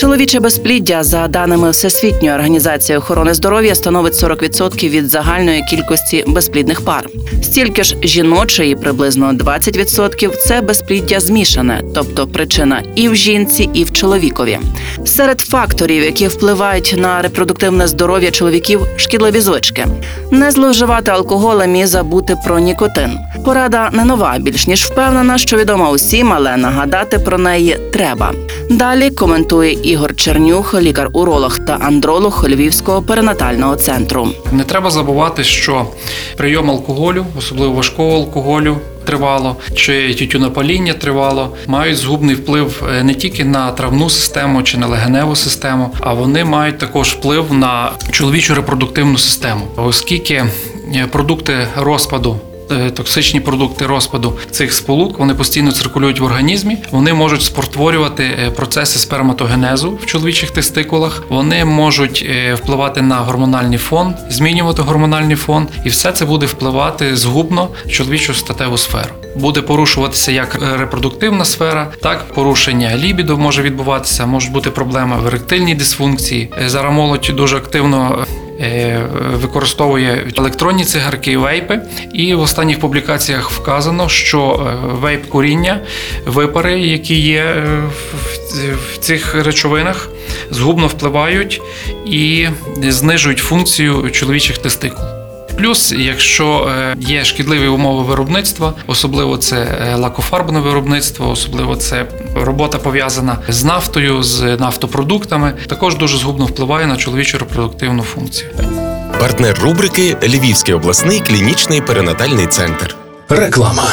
Чоловіче безпліддя, за даними Всесвітньої організації охорони здоров'я, становить 40% від загальної кількості безплідних пар. Стільки ж жіноче і приблизно 20% – це безпліддя змішане, тобто причина і в жінці, і в чоловікові. Серед факторів, які впливають на репродуктивне здоров'я чоловіків, шкідливі звички. Не зловживати алкоголем і забути про нікотин. Порада не нова, більш ніж впевнена, що відома усім, але нагадати про неї треба. Далі коментує Ігор Чернюх, лікар-уролог та андролог Львівського перинатального центру. Не треба забувати, що прийом алкоголю, особливо важкого алкоголю. Тривало чи тютюнопаління тривало, мають згубний вплив е, не тільки на травну систему чи на легеневу систему, а вони мають також вплив на чоловічу репродуктивну систему, оскільки е, продукти розпаду. Е, Токсичні продукти розпаду цих сполук вони постійно циркулюють в організмі. Вони можуть спортворювати е, процеси сперматогенезу в чоловічих тестикулах. Вони можуть е, впливати на гормональний фон, змінювати гормональний фон, і все це буде впливати згубно в чоловічу статеву сферу. Буде порушуватися як репродуктивна сфера, так порушення лібіду може відбуватися. Можуть бути проблеми в еректильній дисфункції. Зараз молодь дуже активно. Е, Використовує електронні цигарки вейпи, і в останніх публікаціях вказано, що е, вейп куріння, випари, які є е, в цих речовинах, згубно впливають і знижують функцію чоловічих тестикул. Плюс, якщо е, є шкідливі умови виробництва, особливо це е, лакофарбне виробництво, особливо це робота пов'язана з нафтою, з нафтопродуктами, також дуже згубно впливає на чоловічу репродуктивну функцію. Партнер рубрики Львівський обласний клінічний перинатальний центр. Реклама.